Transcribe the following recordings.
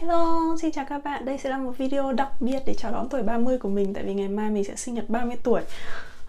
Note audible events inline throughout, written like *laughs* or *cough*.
Hello, xin chào các bạn. Đây sẽ là một video đặc biệt để chào đón tuổi 30 của mình tại vì ngày mai mình sẽ sinh nhật 30 tuổi.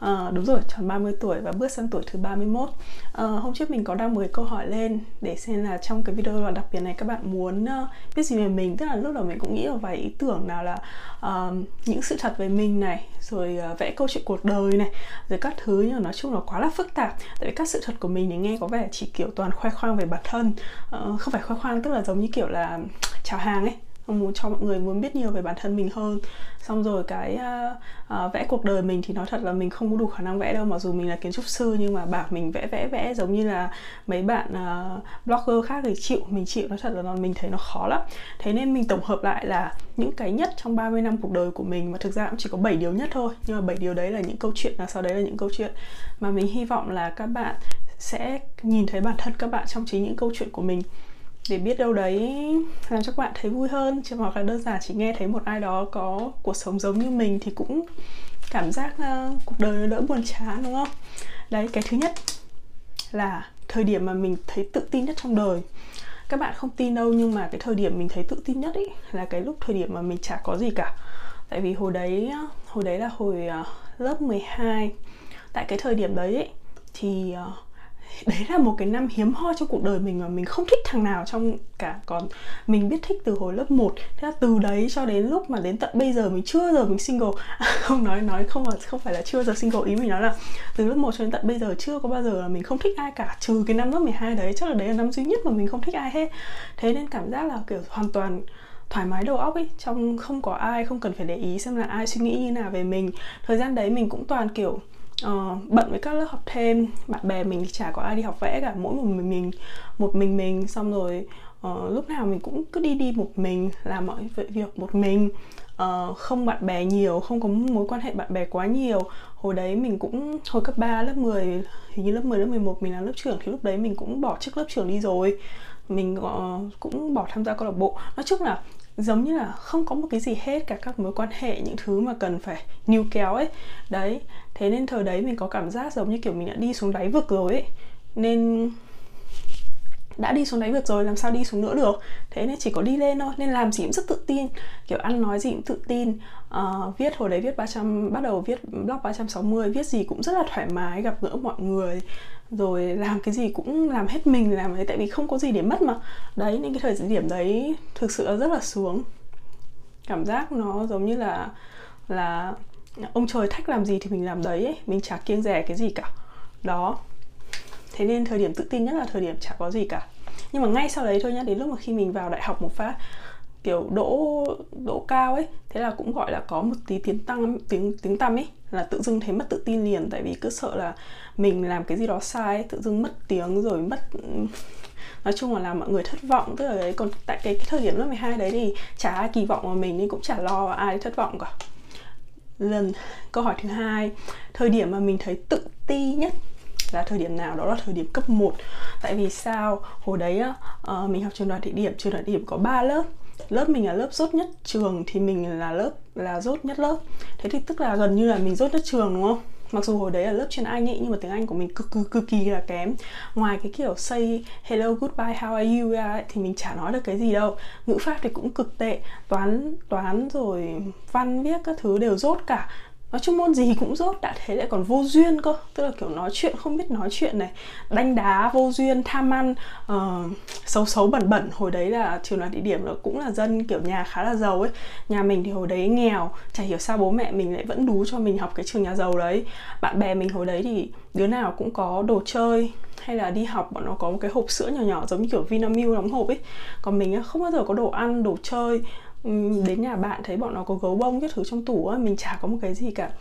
À, đúng rồi, tròn 30 tuổi và bước sang tuổi thứ 31 à, ờ, Hôm trước mình có đăng một câu hỏi lên để xem là trong cái video đặc biệt này các bạn muốn uh, biết gì về mình. Tức là lúc đầu mình cũng nghĩ vào vài ý tưởng nào là uh, những sự thật về mình này Rồi uh, vẽ câu chuyện cuộc đời này Rồi các thứ nhưng mà nói chung là quá là phức tạp. Tại vì các sự thật của mình thì nghe có vẻ chỉ kiểu toàn khoe khoang về bản thân. Uh, Không phải khoe khoang tức là giống như kiểu là chào hàng ấy muốn cho mọi người muốn biết nhiều về bản thân mình hơn. Xong rồi cái uh, uh, vẽ cuộc đời mình thì nói thật là mình không có đủ khả năng vẽ đâu. Mặc dù mình là kiến trúc sư nhưng mà bảo mình vẽ vẽ vẽ giống như là mấy bạn uh, blogger khác thì chịu mình chịu. Nói thật là mình thấy nó khó lắm. Thế nên mình tổng hợp lại là những cái nhất trong 30 năm cuộc đời của mình mà thực ra cũng chỉ có 7 điều nhất thôi. Nhưng mà 7 điều đấy là những câu chuyện là sau đấy là những câu chuyện mà mình hy vọng là các bạn sẽ nhìn thấy bản thân các bạn trong chính những câu chuyện của mình để biết đâu đấy làm cho các bạn thấy vui hơn. Chứ hoặc là đơn giản chỉ nghe thấy một ai đó có cuộc sống giống như mình thì cũng cảm giác uh, cuộc đời nó đỡ buồn chán đúng không? Đấy cái thứ nhất là thời điểm mà mình thấy tự tin nhất trong đời. Các bạn không tin đâu nhưng mà cái thời điểm mình thấy tự tin nhất ý là cái lúc thời điểm mà mình chả có gì cả. Tại vì hồi đấy hồi đấy là hồi uh, lớp 12 tại cái thời điểm đấy ý, thì uh, đấy là một cái năm hiếm hoi trong cuộc đời mình mà mình không thích thằng nào trong cả. Còn mình biết thích từ hồi lớp 1 thế là từ đấy cho đến lúc mà đến tận bây giờ mình chưa giờ mình single. À, *laughs* không nói nói không là không phải là chưa giờ single ý mình nói là từ lớp 1 cho đến tận bây giờ chưa có bao giờ là mình không thích ai cả trừ cái năm lớp 12 đấy. Chắc là đấy là năm duy nhất mà mình không thích ai hết. Thế nên cảm giác là kiểu hoàn toàn thoải mái đầu óc ấy trong không có ai không cần phải để ý xem là ai suy nghĩ như nào về mình. Thời gian đấy mình cũng toàn kiểu uh, bận với các lớp học thêm. Bạn bè mình chả có ai đi học vẽ cả. Mỗi một mình mình một mình mình. Xong rồi uh, lúc nào mình cũng cứ đi đi một mình làm mọi việc một mình. Uh, không bạn bè nhiều không có mối quan hệ bạn bè quá nhiều. Hồi đấy mình cũng hồi cấp 3 lớp 10 hình như lớp 10 lớp 11 mình là lớp trưởng thì lúc đấy mình cũng bỏ chức lớp trưởng đi rồi. Mình uh, cũng bỏ tham gia câu lạc bộ. Nói chung là giống như là không có một cái gì hết cả các mối quan hệ những thứ mà cần phải níu kéo ấy. Đấy thế nên thời đấy mình có cảm giác giống như kiểu mình đã đi xuống đáy vực rồi ấy. Nên đã đi xuống đáy vực rồi làm sao đi xuống nữa được? Thế nên chỉ có đi lên thôi nên làm gì cũng rất tự tin. Kiểu ăn nói gì cũng tự tin. Uh, viết hồi đấy viết 300 bắt đầu viết blog 360 viết gì cũng rất là thoải mái gặp gỡ mọi người rồi làm cái gì cũng làm hết mình, làm ấy, tại vì không có gì để mất mà. Đấy nên cái thời điểm đấy thực sự là rất là xuống. Cảm giác nó giống như là là ông trời thách làm gì thì mình làm đấy ấy. mình chả kiêng rẻ cái gì cả. Đó. Thế nên thời điểm tự tin nhất là thời điểm chả có gì cả. Nhưng mà ngay sau đấy thôi nhá, đến lúc mà khi mình vào đại học một phát kiểu đỗ đỗ cao ấy thế là cũng gọi là có một tí tiếng tăng tiếng tiếng tăm ấy là tự dưng thấy mất tự tin liền tại vì cứ sợ là mình làm cái gì đó sai ấy, tự dưng mất tiếng rồi mất *laughs* nói chung là làm mọi người thất vọng. Tức là đấy còn tại cái, cái thời điểm lớp 12 đấy thì chả ai kỳ vọng vào mình nên cũng chả lo ai thất vọng cả. Lần câu hỏi thứ hai thời điểm mà mình thấy tự ti nhất là thời điểm nào? Đó là thời điểm cấp 1 tại vì sao? Hồi đấy uh, mình học trường đoàn thị điểm trường đoàn thị điểm có 3 lớp lớp mình là lớp rốt nhất trường thì mình là lớp là rốt nhất lớp. Thế thì tức là gần như là mình rốt nhất trường đúng không? Mặc dù hồi đấy là lớp chuyên anh ấy nhưng mà tiếng anh của mình cực cực cực kỳ là kém. Ngoài cái kiểu say hello goodbye how are you? ấy, thì mình chả nói được cái gì đâu. Ngữ pháp thì cũng cực tệ. Toán toán rồi văn viết các thứ đều rốt cả nói chung môn gì cũng dốt, đã thế lại còn vô duyên cơ. Tức là kiểu nói chuyện không biết nói chuyện này. Đánh đá vô duyên tham ăn uh, xấu xấu bẩn bẩn. Hồi đấy là trường là địa điểm là cũng là dân kiểu nhà khá là giàu ấy. Nhà mình thì hồi đấy nghèo chả hiểu sao bố mẹ mình lại vẫn đú cho mình học cái trường nhà giàu đấy. Bạn bè mình hồi đấy thì đứa nào cũng có đồ chơi hay là đi học bọn nó có một cái hộp sữa nhỏ nhỏ giống như kiểu Vinamilk đóng hộp ấy. Còn mình không bao giờ có đồ ăn đồ chơi đến nhà bạn thấy bọn nó có gấu bông cái thứ trong tủ á, mình chả có một cái gì cả.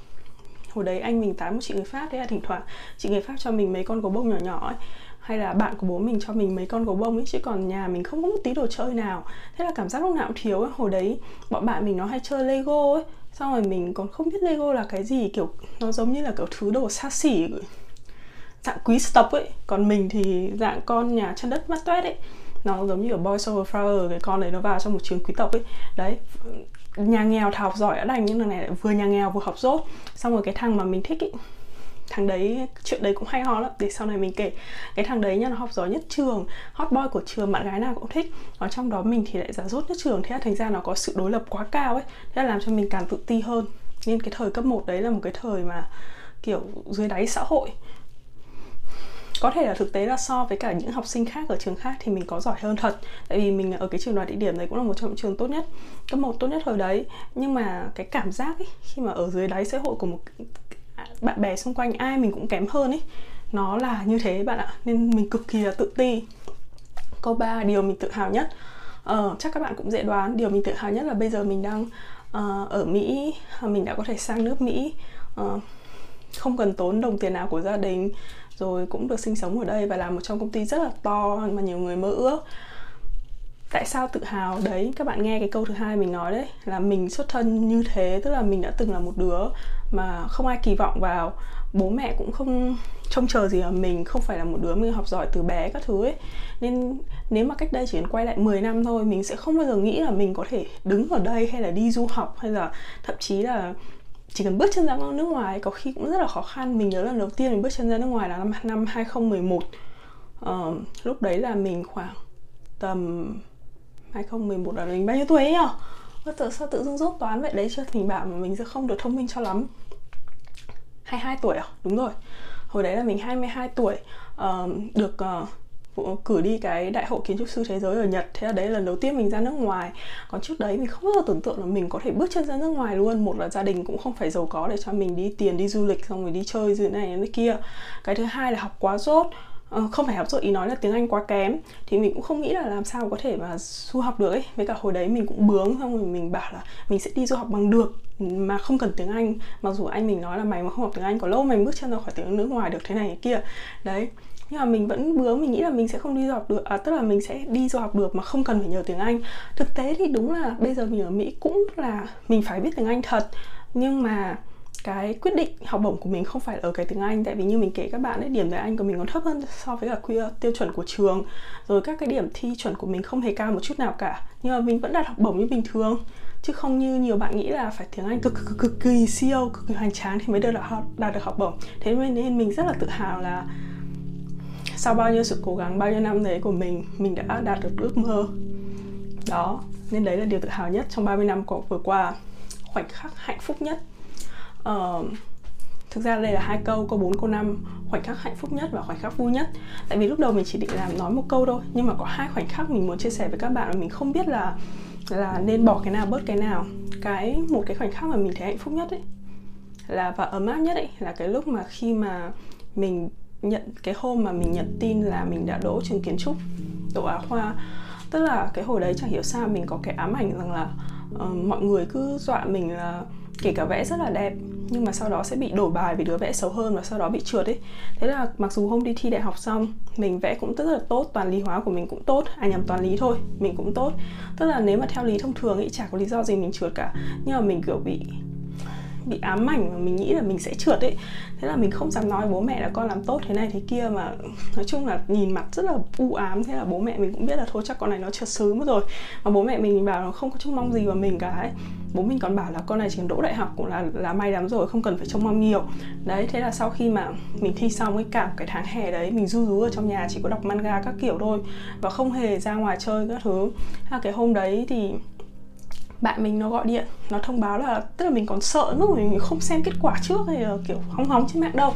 Hồi đấy anh mình tán một chị người pháp thế là thỉnh thoảng chị người pháp cho mình mấy con gấu bông nhỏ nhỏ ấy. Hay là bạn của bố mình cho mình mấy con gấu bông ấy, chứ còn nhà mình không có một tí đồ chơi nào. Thế là cảm giác lúc nào cũng thiếu ấy. Hồi đấy bọn bạn mình nó hay chơi lego ấy. Xong rồi mình còn không biết lego là cái gì, kiểu nó giống như là kiểu thứ đồ xa xỉ, dạng quý tộc ấy. Còn mình thì dạng con nhà chân đất mắt toét ấy nó giống như ở Boys Over Flower, cái con đấy nó vào trong một trường quý tộc ấy. Đấy, nhà nghèo thảo học giỏi đã đành, nhưng thằng này vừa nhà nghèo vừa học dốt. Xong rồi cái thằng mà mình thích ý thằng đấy, chuyện đấy cũng hay ho lắm, để sau này mình kể. Cái thằng đấy nhá, nó học giỏi nhất trường, hot boy của trường bạn gái nào cũng thích. Ở trong đó mình thì lại giả dốt nhất trường, thế là thành ra nó có sự đối lập quá cao ấy, thế là làm cho mình càng tự ti hơn. Nên cái thời cấp 1 đấy là một cái thời mà, kiểu, dưới đáy xã hội có thể là thực tế là so với cả những học sinh khác ở trường khác thì mình có giỏi hơn thật. Tại vì mình ở cái trường đoàn địa điểm đấy cũng là một trong những trường tốt nhất cấp một tốt nhất thời đấy. Nhưng mà cái cảm giác ấy khi mà ở dưới đáy xã hội của một bạn bè xung quanh ai mình cũng kém hơn ấy nó là như thế bạn ạ. Nên mình cực kỳ là tự ti. Câu 3 điều mình tự hào nhất. Ờ, chắc các bạn cũng dễ đoán. Điều mình tự hào nhất là bây giờ mình đang uh, ở Mỹ mình đã có thể sang nước Mỹ. Uh, không cần tốn đồng tiền nào của gia đình rồi cũng được sinh sống ở đây và làm một trong công ty rất là to mà nhiều người mơ ước. Tại sao tự hào? Đấy, các bạn nghe cái câu thứ hai mình nói đấy, là mình xuất thân như thế, tức là mình đã từng là một đứa mà không ai kỳ vọng vào. Bố mẹ cũng không trông chờ gì ở mình, không phải là một đứa mình học giỏi từ bé các thứ ấy. Nên nếu mà cách đây chỉ cần quay lại 10 năm thôi, mình sẽ không bao giờ nghĩ là mình có thể đứng ở đây hay là đi du học hay là thậm chí là chỉ cần bước chân ra nước ngoài có khi cũng rất là khó khăn. Mình nhớ lần đầu tiên mình bước chân ra nước ngoài là năm năm 2011 uh, ờ, lúc đấy là mình khoảng tầm 2011 là mình bao nhiêu tuổi ấy nhở? Tự sao tự dưng rốt toán vậy? Đấy chứ mình bảo mà mình sẽ không được thông minh cho lắm. 22 tuổi à? Đúng rồi. Hồi đấy là mình 22 tuổi. Uh, được uh, cử đi cái đại hội kiến trúc sư thế giới ở Nhật. Thế là đấy là lần đầu tiên mình ra nước ngoài. Còn trước đấy mình không bao giờ tưởng tượng là mình có thể bước chân ra nước ngoài luôn. Một là gia đình cũng không phải giàu có để cho mình đi tiền, đi du lịch, xong rồi đi chơi dưới này, dưới kia. Cái thứ hai là học quá rốt. Ờ, không phải học dốt ý nói là tiếng Anh quá kém. Thì mình cũng không nghĩ là làm sao có thể mà du học được ấy. Với cả hồi đấy mình cũng bướng, xong rồi mình bảo là mình sẽ đi du học bằng được, mà không cần tiếng Anh. Mặc dù anh mình nói là mày mà không học tiếng Anh có lâu mày bước chân ra khỏi tiếng nước ngoài được, thế này thế kia. Đấy nhưng mà mình vẫn bướng mình nghĩ là mình sẽ không đi du học được à, tức là mình sẽ đi du học được mà không cần phải nhờ tiếng Anh. Thực tế thì đúng là bây giờ mình ở Mỹ cũng là mình phải biết tiếng Anh thật. Nhưng mà cái quyết định học bổng của mình không phải ở cái tiếng Anh tại vì như mình kể các bạn ấy điểm tiếng Anh của mình còn thấp hơn so với cả quy ờ, tiêu chuẩn của trường. Rồi các cái điểm thi chuẩn của mình không hề cao một chút nào cả. Nhưng mà mình vẫn đạt học bổng như bình thường. Chứ không như nhiều bạn nghĩ là phải tiếng Anh cực cực, cực kỳ siêu cực kỳ hoành tráng thì mới được là đạt được học bổng. Thế nên mình rất là tự hào là sau bao nhiêu sự cố gắng bao nhiêu năm đấy của mình mình đã đạt được ước mơ. Đó nên đấy là điều tự hào nhất trong 30 năm vừa qua. Khoảnh khắc hạnh phúc nhất. Uh, thực ra đây là hai câu câu 4 câu 5 khoảnh khắc hạnh phúc nhất và khoảnh khắc vui nhất. Tại vì lúc đầu mình chỉ định làm nói một câu thôi nhưng mà có hai khoảnh khắc mình muốn chia sẻ với các bạn và mình không biết là là nên bỏ cái nào bớt cái nào. Cái một cái khoảnh khắc mà mình thấy hạnh phúc nhất ấy là và ấm áp nhất ấy là cái lúc mà khi mà mình nhận cái hôm mà mình nhận tin là mình đã đỗ trường kiến trúc đỗ á khoa tức là cái hồi đấy chẳng hiểu sao mình có cái ám ảnh rằng là uh, mọi người cứ dọa mình là kể cả vẽ rất là đẹp nhưng mà sau đó sẽ bị đổi bài vì đứa vẽ xấu hơn và sau đó bị trượt ấy. Thế là mặc dù hôm đi thi đại học xong mình vẽ cũng rất là tốt toàn lý hóa của mình cũng tốt à nhầm toàn lý thôi mình cũng tốt. Tức là nếu mà theo lý thông thường ấy chả có lý do gì mình trượt cả. Nhưng mà mình kiểu bị bị ám ảnh và mình nghĩ là mình sẽ trượt ấy. Thế là mình không dám nói bố mẹ là con làm tốt thế này thế kia mà nói chung là nhìn mặt rất là u ám. Thế là bố mẹ mình cũng biết là thôi chắc con này nó trượt sớm mất rồi. Mà bố mẹ mình bảo là không có trông mong gì vào mình cả ấy. Bố mình còn bảo là con này chỉ đỗ đại học cũng là là may lắm rồi, không cần phải trông mong nhiều. Đấy, thế là sau khi mà mình thi xong ấy cả cái tháng hè đấy, mình du rú ở trong nhà chỉ có đọc manga các kiểu thôi và không hề ra ngoài chơi các thứ. Ha cái hôm đấy thì bạn mình nó gọi điện nó thông báo là tức là mình còn sợ lúc mình không xem kết quả trước hay là kiểu hóng hóng trên mạng đâu.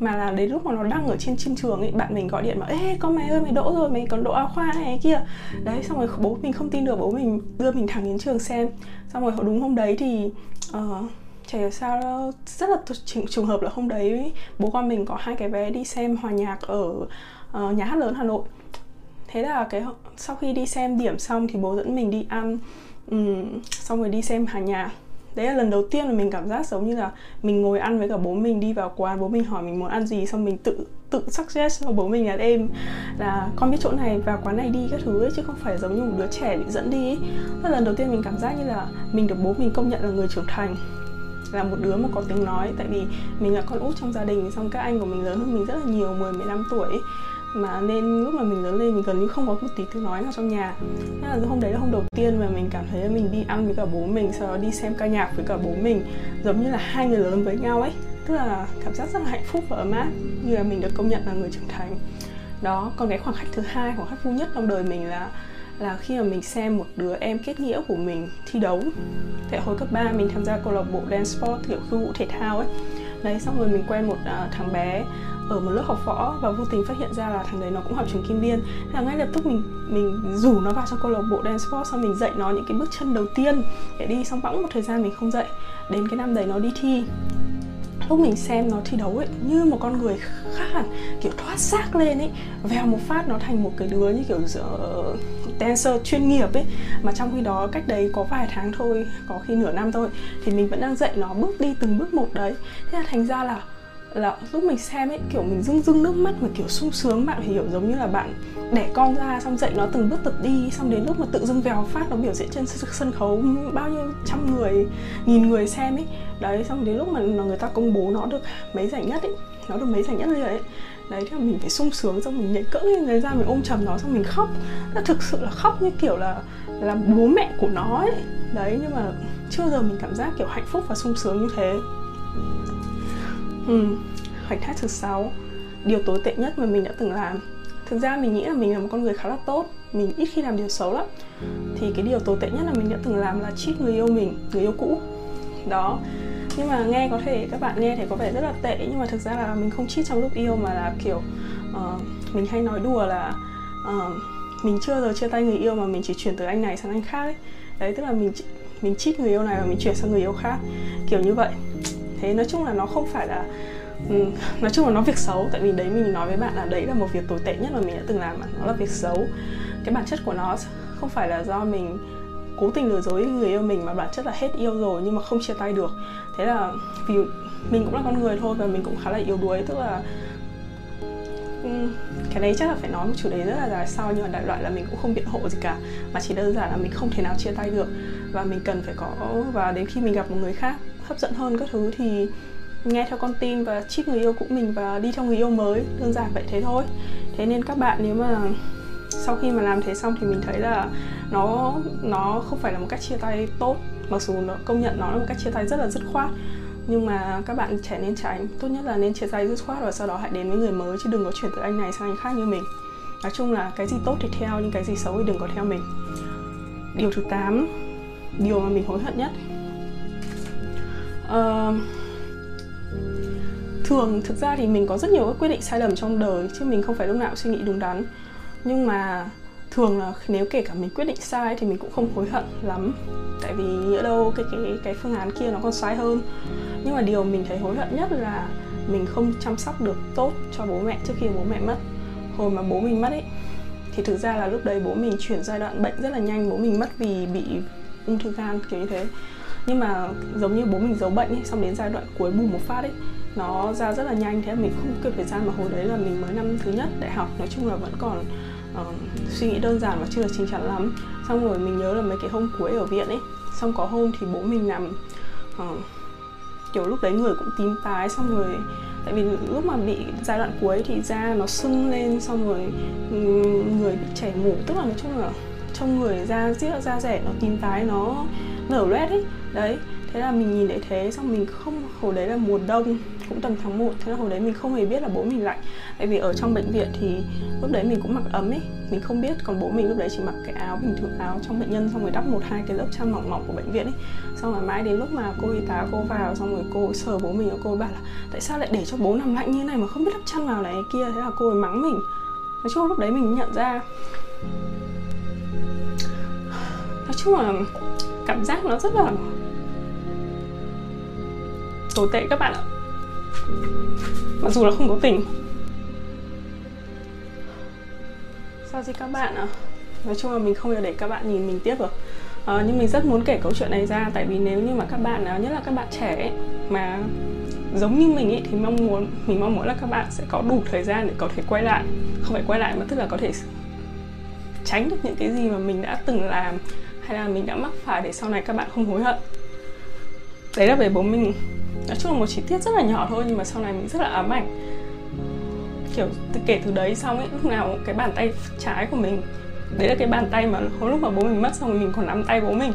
Mà là đến lúc mà nó đăng ở trên chim trường ấy bạn mình gọi điện mà ê con mày ơi mày đỗ rồi mày còn đỗ áo khoa này kia. Đấy xong rồi bố mình không tin được bố mình đưa mình thẳng đến trường xem. Xong rồi đúng hôm đấy thì uh, chả hiểu sao đó, rất là trùng hợp là hôm đấy bố con mình có hai cái vé đi xem hòa nhạc ở uh, nhà hát lớn hà nội. Thế là cái sau khi đi xem điểm xong thì bố dẫn mình đi ăn um, xong rồi đi xem hàng nhà, đấy là lần đầu tiên mà mình cảm giác giống như là mình ngồi ăn với cả bố mình đi vào quán bố mình hỏi mình muốn ăn gì xong mình tự tự suggest cho bố mình là em là con biết chỗ này vào quán này đi các thứ ấy chứ không phải giống như một đứa trẻ bị dẫn đi ấy. là lần đầu tiên mình cảm giác như là mình được bố mình công nhận là người trưởng thành là một đứa mà có tiếng nói. Tại vì mình là con út trong gia đình xong các anh của mình lớn hơn mình rất là nhiều 10 15 tuổi ấy mà nên lúc mà mình lớn lên mình gần như không có một tí tiếng nói nào trong nhà. Nên là hôm đấy là hôm đầu tiên mà mình cảm thấy là mình đi ăn với cả bố mình, sau đó đi xem ca nhạc với cả bố mình, giống như là hai người lớn với nhau ấy. Tức là cảm giác rất là hạnh phúc và ấm áp, như là mình được công nhận là người trưởng thành. Đó, còn cái khoảng khắc thứ hai, khoảng khắc vui nhất trong đời mình là là khi mà mình xem một đứa em kết nghĩa của mình thi đấu. Tại hồi cấp 3 mình tham gia câu lạc bộ dance sport, kiểu khu vũ thể thao ấy đấy xong rồi mình quen một uh, thằng bé ở một lớp học võ và vô tình phát hiện ra là thằng đấy nó cũng học trường kim liên. Là ngay lập tức mình mình rủ nó vào trong câu lạc bộ dance sport xong mình dạy nó những cái bước chân đầu tiên để đi xong bẵng một thời gian mình không dạy. Đến cái năm đấy nó đi thi. Lúc mình xem nó thi đấu ấy như một con người khác hẳn kiểu thoát xác lên ấy vèo một phát nó thành một cái đứa như kiểu ờ, dancer chuyên nghiệp ấy, mà trong khi đó cách đấy có vài tháng thôi, có khi nửa năm thôi, thì mình vẫn đang dạy nó bước đi từng bước một đấy. Thế là thành ra là là lúc mình xem ấy, kiểu mình rưng rưng nước mắt mà kiểu sung sướng, bạn phải hiểu giống như là bạn đẻ con ra xong dạy nó từng bước tập đi, xong đến lúc mà tự dưng vèo phát, nó biểu diễn trên sân khấu bao nhiêu trăm người, nghìn người xem ấy. Đấy, xong đến lúc mà người ta công bố nó được mấy giải nhất ấy, nó được mấy giải nhất rồi ấy đấy thì mình phải sung sướng xong mình nhảy cẫng lên ra, mình ôm chầm nó xong mình khóc. Nó thực sự là khóc như kiểu là là bố mẹ của nó ấy. Đấy, nhưng mà chưa giờ mình cảm giác kiểu hạnh phúc và sung sướng như thế. Ừ. khoảnh khắc thứ sáu. Điều tồi tệ nhất mà mình đã từng làm. Thực ra mình nghĩ là mình là một con người khá là tốt. Mình ít khi làm điều xấu lắm. Thì cái điều tồi tệ nhất là mình đã từng làm là cheat người yêu mình, người yêu cũ. Đó nhưng mà nghe có thể các bạn nghe thì có vẻ rất là tệ. Nhưng mà thực ra là mình không cheat trong lúc yêu mà là kiểu uh, mình hay nói đùa là uh, mình chưa giờ chia tay người yêu mà mình chỉ chuyển từ anh này sang anh khác ấy. Đấy tức là mình mình cheat người yêu này và mình chuyển sang người yêu khác. Kiểu như vậy. Thế nói chung là nó không phải là Ừ, nói chung là nó việc xấu. Tại vì đấy mình nói với bạn là đấy là một việc tồi tệ nhất mà mình đã từng làm mà. Nó là việc xấu. Cái bản chất của nó không phải là do mình cố tình lừa dối người yêu mình mà bản chất là hết yêu rồi nhưng mà không chia tay được. Thế là vì mình cũng là con người thôi và mình cũng khá là yếu đuối, tức là cái đấy chắc là phải nói một chủ đề rất là dài sau nhưng mà đại loại là mình cũng không biện hộ gì cả, mà chỉ đơn giản là mình không thể nào chia tay được và mình cần phải có, và đến khi mình gặp một người khác hấp dẫn hơn các thứ thì nghe theo con tim và chip người yêu của mình và đi theo người yêu mới, đơn giản vậy thế thôi. Thế nên các bạn nếu mà sau khi mà làm thế xong thì mình thấy là nó nó không phải là một cách chia tay tốt mặc dù nó công nhận nó là một cách chia tay rất là dứt khoát. Nhưng mà các bạn trẻ nên tránh tốt nhất là nên chia tay dứt khoát và sau đó hãy đến với người mới chứ đừng có chuyển từ anh này sang anh khác như mình. Nói chung là cái gì tốt thì theo nhưng cái gì xấu thì đừng có theo mình. Điều thứ 8 điều mà mình hối hận nhất. Uh, thường thực ra thì mình có rất nhiều các quyết định sai lầm trong đời chứ mình không phải lúc nào cũng suy nghĩ đúng đắn nhưng mà thường là nếu kể cả mình quyết định sai thì mình cũng không hối hận lắm. Tại vì nhỡ đâu cái cái cái phương án kia nó còn sai hơn. Nhưng mà điều mình thấy hối hận nhất là mình không chăm sóc được tốt cho bố mẹ trước khi bố mẹ mất. Hồi mà bố mình mất ấy, thì thực ra là lúc đấy bố mình chuyển giai đoạn bệnh rất là nhanh. Bố mình mất vì bị ung thư gan kiểu như thế. Nhưng mà giống như bố mình giấu bệnh ấy, xong đến giai đoạn cuối bù một phát ấy nó ra rất là nhanh. Thế mình không kịp thời gian mà hồi đấy là mình mới năm thứ nhất đại học. Nói chung là vẫn còn uh, suy nghĩ đơn giản và chưa được chín chắn lắm. Xong rồi mình nhớ là mấy cái hôm cuối ở viện ấy. Xong có hôm thì bố mình nằm uh, kiểu lúc đấy người cũng tím tái. Xong rồi tại vì lúc mà bị giai đoạn cuối thì da nó sưng lên. Xong rồi ừ, người bị chảy mủ. Tức là nói chung là trong người da giết da rẻ nó tím tái nó nở loét ấy. Đấy thế là mình nhìn thấy thế. Xong mình không hồi đấy là mùa đông cũng tầm tháng 1 thế là hồi đấy mình không hề biết là bố mình lạnh. Tại vì ở trong bệnh viện thì lúc đấy mình cũng mặc ấm ấy, mình không biết. Còn bố mình lúc đấy chỉ mặc cái áo bình thường, áo trong bệnh nhân, xong rồi đắp một, hai cái lớp chăn mỏng mỏng của bệnh viện ấy. Xong rồi mãi đến lúc mà cô y tá, cô vào, xong rồi cô sờ bố mình, cô bảo là, tại sao lại để cho bố nằm lạnh như này mà không biết đắp chăn vào này kia? Thế là cô ấy mắng mình. Nói chung lúc đấy mình nhận ra nói chung là cảm giác nó rất là tồi tệ các bạn ạ mặc dù là không có tình. Sao gì các bạn ạ nói chung là mình không thể để các bạn nhìn mình tiếp được. À, nhưng mình rất muốn kể câu chuyện này ra tại vì nếu như mà các bạn à, nhất là các bạn trẻ ấy, mà giống như mình ấy thì mong muốn mình mong muốn là các bạn sẽ có đủ thời gian để có thể quay lại. Không phải quay lại mà tức là có thể tránh được những cái gì mà mình đã từng làm hay là mình đã mắc phải để sau này các bạn không hối hận. Đấy là về bố mình nói chung là một chi tiết rất là nhỏ thôi nhưng mà sau này mình rất là ám ảnh. Kiểu kể từ đấy xong ấy lúc nào cái bàn tay trái của mình đấy là cái bàn tay mà hồi lúc mà bố mình mất xong rồi mình còn nắm tay bố mình.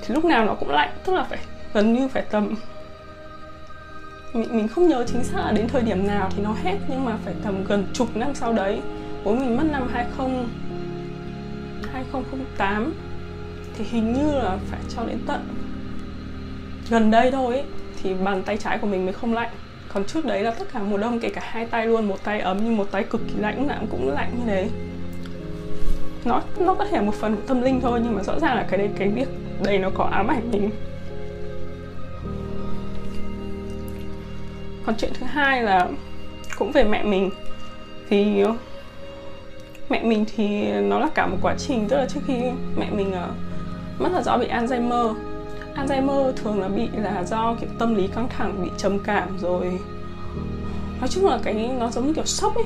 Thì lúc nào nó cũng lạnh tức là phải gần như phải tầm mình mình không nhớ chính xác là đến thời điểm nào thì nó hết nhưng mà phải tầm gần chục năm sau đấy bố mình mất năm 20 2008 thì hình như là phải cho đến tận gần đây thôi ấy, thì bàn tay trái của mình mới không lạnh. Còn trước đấy là tất cả mùa đông kể cả hai tay luôn một tay ấm nhưng một tay cực kỳ lạnh nào cũng lạnh như thế. Nó nó có thể là một phần của tâm linh thôi nhưng mà rõ ràng là cái đấy cái việc đây nó có ám ảnh mình. Còn chuyện thứ hai là cũng về mẹ mình. Thì mẹ mình thì nó là cả một quá trình tức là trước khi mẹ mình uh, mất là do bị Alzheimer. Alzheimer thường là bị là do kiểu tâm lý căng thẳng bị trầm cảm rồi. Nói chung là cái nó giống như kiểu sốc ấy.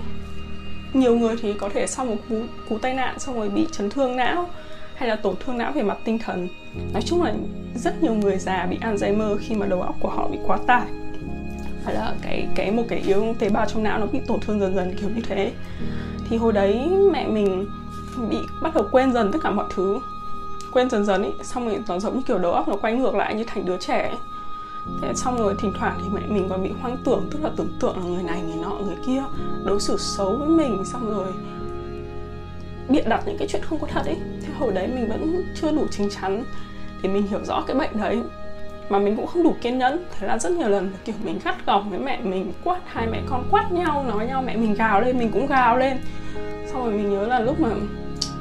Nhiều người thì có thể sau một cú, cú tai nạn xong rồi bị chấn thương não hay là tổn thương não về mặt tinh thần. Nói chung là rất nhiều người già bị Alzheimer khi mà đầu óc của họ bị quá tải. Phải là cái cái một cái yếu tế bào trong não nó bị tổn thương dần dần kiểu như thế. Thì hồi đấy mẹ mình bị bắt đầu quên dần tất cả mọi thứ quên dần dần ý, xong rồi nó giống như kiểu đầu óc nó quay ngược lại như thành đứa trẻ thế xong rồi thỉnh thoảng thì mẹ mình còn bị hoang tưởng, tức là tưởng tượng là người này, người nọ, người kia đối xử xấu với mình, xong rồi bịa đặt những cái chuyện không có thật ấy thế hồi đấy mình vẫn chưa đủ chính chắn để mình hiểu rõ cái bệnh đấy, mà mình cũng không đủ kiên nhẫn. Thế là rất nhiều lần kiểu mình gắt gỏng với mẹ mình, quát hai mẹ con, quát nhau, nói nhau, mẹ mình gào lên, mình cũng gào lên. Xong rồi mình nhớ là lúc mà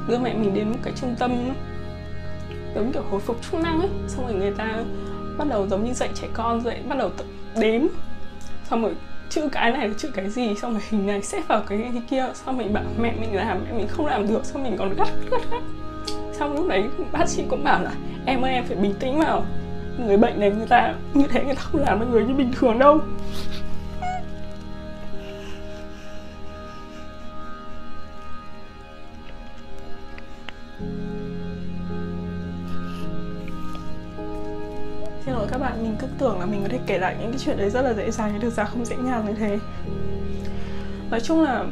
đưa mẹ mình đến một cái trung tâm giống kiểu hồi phục chức năng ấy. Xong rồi người ta bắt đầu giống như dạy trẻ con dạy bắt đầu tập đếm. Xong rồi chữ cái này là chữ cái gì? Xong rồi hình này xếp vào cái, cái kia. Xong mình bảo mẹ mình làm mẹ mình không làm được. Xong mình còn gắt gắt gắt xong lúc đấy bác sĩ cũng bảo là em ơi em phải bình tĩnh vào. Người bệnh này người ta như thế người ta không làm được người như bình thường đâu. Bạn, mình cứ tưởng là mình có thể kể lại những cái chuyện đấy rất là dễ dàng nhưng thực ra không dễ dàng như thế Nói chung là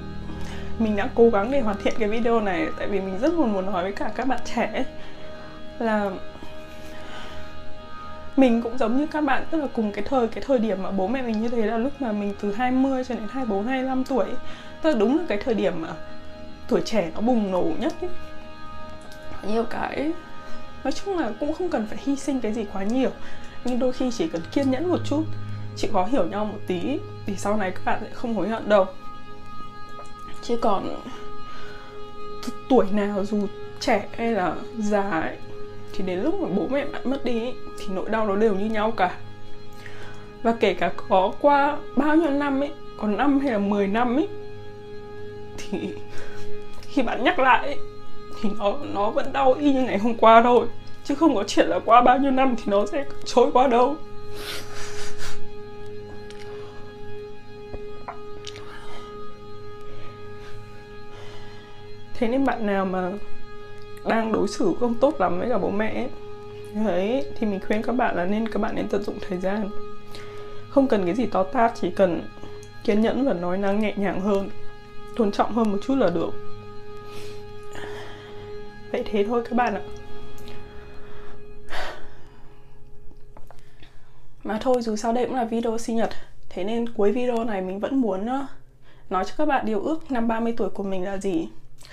mình đã cố gắng để hoàn thiện cái video này tại vì mình rất muốn muốn nói với cả các bạn trẻ là mình cũng giống như các bạn tức là cùng cái thời cái thời điểm mà bố mẹ mình như thế là lúc mà mình từ 20 cho đến 24 25 tuổi tức là đúng là cái thời điểm mà tuổi trẻ nó bùng nổ nhất ấy. nhiều cái nói chung là cũng không cần phải hy sinh cái gì quá nhiều nhưng đôi khi chỉ cần kiên nhẫn một chút chịu khó hiểu nhau một tí thì sau này các bạn sẽ không hối hận đâu. Chứ còn tuổi nào dù trẻ hay là già ấy, thì đến lúc mà bố mẹ bạn mất đi ấy, thì nỗi đau nó đều như nhau cả. Và kể cả có qua bao nhiêu năm ấy còn năm hay là 10 năm ấy thì khi bạn nhắc lại ấy, thì nó nó vẫn đau y như ngày hôm qua thôi chứ không có chuyện là qua bao nhiêu năm thì nó sẽ trôi qua đâu. Thế nên bạn nào mà đang đối xử không tốt lắm với cả bố mẹ ấy, đấy thì mình khuyên các bạn là nên các bạn nên tận dụng thời gian. Không cần cái gì to tát chỉ cần kiên nhẫn và nói năng nhẹ nhàng hơn tôn trọng hơn một chút là được. Vậy thế thôi các bạn ạ. Mà thôi dù sao đây cũng là video sinh nhật. Thế nên cuối video này mình vẫn muốn ờ, nói cho các bạn điều ước năm 30 tuổi của mình là gì.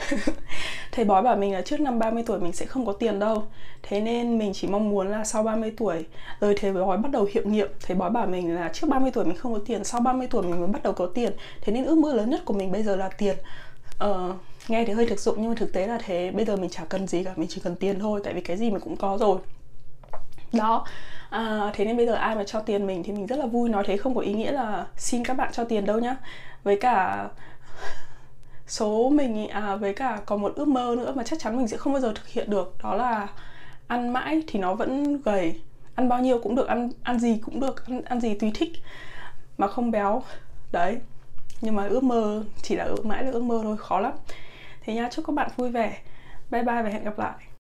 *laughs* Thầy bói bảo mình là trước năm 30 tuổi mình sẽ không có tiền đâu. Thế nên mình chỉ mong muốn là sau 30 tuổi rồi thầy bói bắt đầu hiệu nghiệm. Thầy bói bảo mình là trước 30 tuổi mình không có tiền sau 30 tuổi mình mới bắt đầu có tiền. Thế nên ước mơ lớn nhất của mình bây giờ là tiền. Ờ, nghe thì hơi thực dụng nhưng mà thực tế là thế. Bây giờ mình chả cần gì cả mình chỉ cần tiền thôi tại vì cái gì mình cũng có rồi đó. À, thế nên bây giờ ai mà cho tiền mình thì mình rất là vui. Nói thế không có ý nghĩa là xin các bạn cho tiền đâu nhá. Với cả số mình à với cả còn một ước mơ nữa mà chắc chắn mình sẽ không bao giờ thực hiện được đó là ăn mãi thì nó vẫn gầy. Ăn bao nhiêu cũng được ăn ăn gì cũng được ăn, ăn gì tùy thích mà không béo. Đấy. Nhưng mà ước mơ chỉ là ước mãi là ước mơ thôi khó lắm. Thế nha chúc các bạn vui vẻ. Bye bye và hẹn gặp lại.